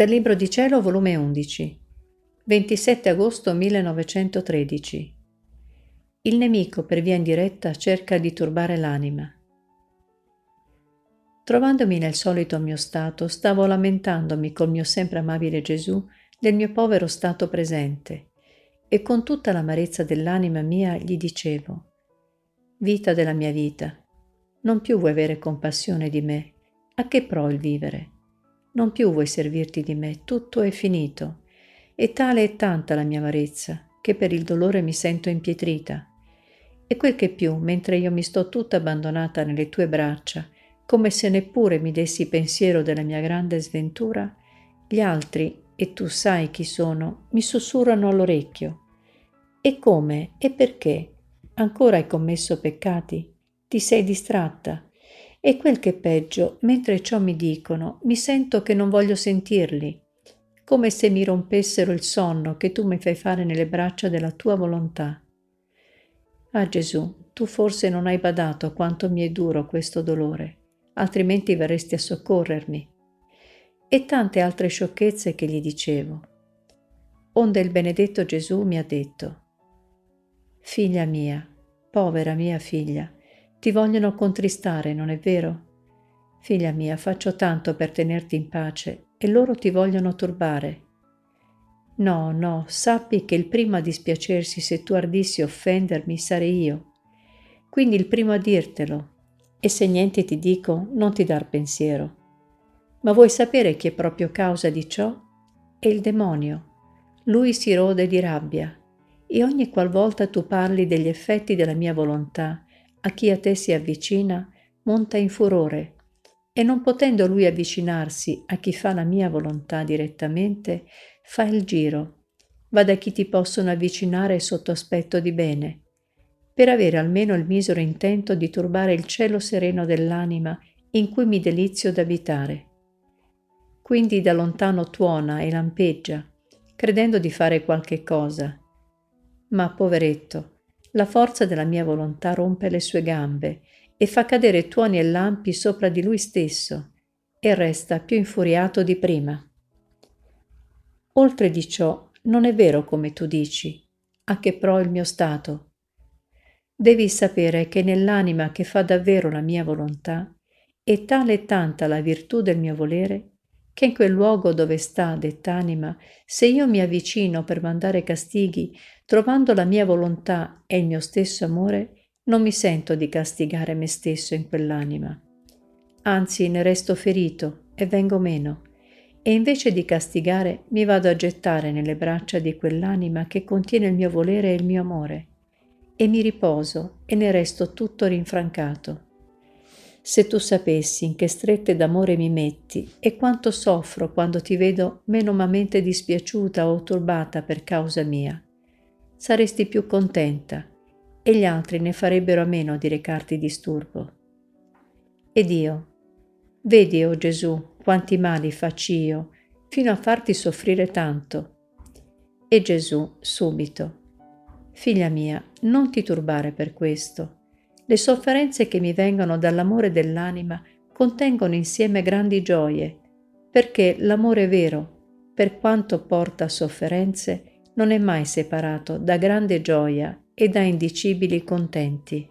Dal Libro di Cielo, volume 11, 27 agosto 1913. Il nemico per via indiretta cerca di turbare l'anima. Trovandomi nel solito mio stato, stavo lamentandomi col mio sempre amabile Gesù del mio povero stato presente e con tutta l'amarezza dell'anima mia gli dicevo, Vita della mia vita, non più vuoi avere compassione di me, a che pro il vivere? Non più vuoi servirti di me, tutto è finito. E tale è tanta la mia amarezza, che per il dolore mi sento impietrita. E quel che più, mentre io mi sto tutta abbandonata nelle tue braccia, come se neppure mi dessi pensiero della mia grande sventura, gli altri, e tu sai chi sono, mi sussurrano all'orecchio. E come? E perché? Ancora hai commesso peccati? Ti sei distratta? E quel che è peggio, mentre ciò mi dicono, mi sento che non voglio sentirli, come se mi rompessero il sonno che tu mi fai fare nelle braccia della tua volontà. Ah Gesù, tu forse non hai badato quanto mi è duro questo dolore, altrimenti verresti a soccorrermi. E tante altre sciocchezze che gli dicevo. Onde il benedetto Gesù mi ha detto, Figlia mia, povera mia figlia, ti vogliono contristare, non è vero? Figlia mia, faccio tanto per tenerti in pace e loro ti vogliono turbare. No, no, sappi che il primo a dispiacersi se tu ardissi offendermi sarei io. Quindi il primo a dirtelo. E se niente ti dico, non ti dar pensiero. Ma vuoi sapere chi è proprio causa di ciò? È il demonio. Lui si rode di rabbia. E ogni qualvolta tu parli degli effetti della mia volontà a chi a te si avvicina, monta in furore, e non potendo lui avvicinarsi a chi fa la mia volontà direttamente, fa il giro, va da chi ti possono avvicinare sotto aspetto di bene, per avere almeno il misero intento di turbare il cielo sereno dell'anima in cui mi delizio d'abitare. Quindi da lontano tuona e lampeggia, credendo di fare qualche cosa. Ma poveretto, la forza della mia volontà rompe le sue gambe e fa cadere tuoni e lampi sopra di lui stesso e resta più infuriato di prima. Oltre di ciò, non è vero come tu dici, a che pro il mio stato. Devi sapere che nell'anima che fa davvero la mia volontà è tale e tanta la virtù del mio volere che in quel luogo dove sta dett'anima, se io mi avvicino per mandare castighi, trovando la mia volontà e il mio stesso amore, non mi sento di castigare me stesso in quell'anima. Anzi, ne resto ferito e vengo meno, e invece di castigare mi vado a gettare nelle braccia di quell'anima che contiene il mio volere e il mio amore, e mi riposo e ne resto tutto rinfrancato. Se tu sapessi in che strette d'amore mi metti e quanto soffro quando ti vedo menomamente dispiaciuta o turbata per causa mia, saresti più contenta e gli altri ne farebbero a meno di recarti disturbo. Ed io, vedi, o oh Gesù, quanti mali faccio io, fino a farti soffrire tanto. E Gesù, subito, Figlia mia, non ti turbare per questo le sofferenze che mi vengono dall'amore dell'anima contengono insieme grandi gioie, perché l'amore vero, per quanto porta sofferenze, non è mai separato da grande gioia e da indicibili contenti.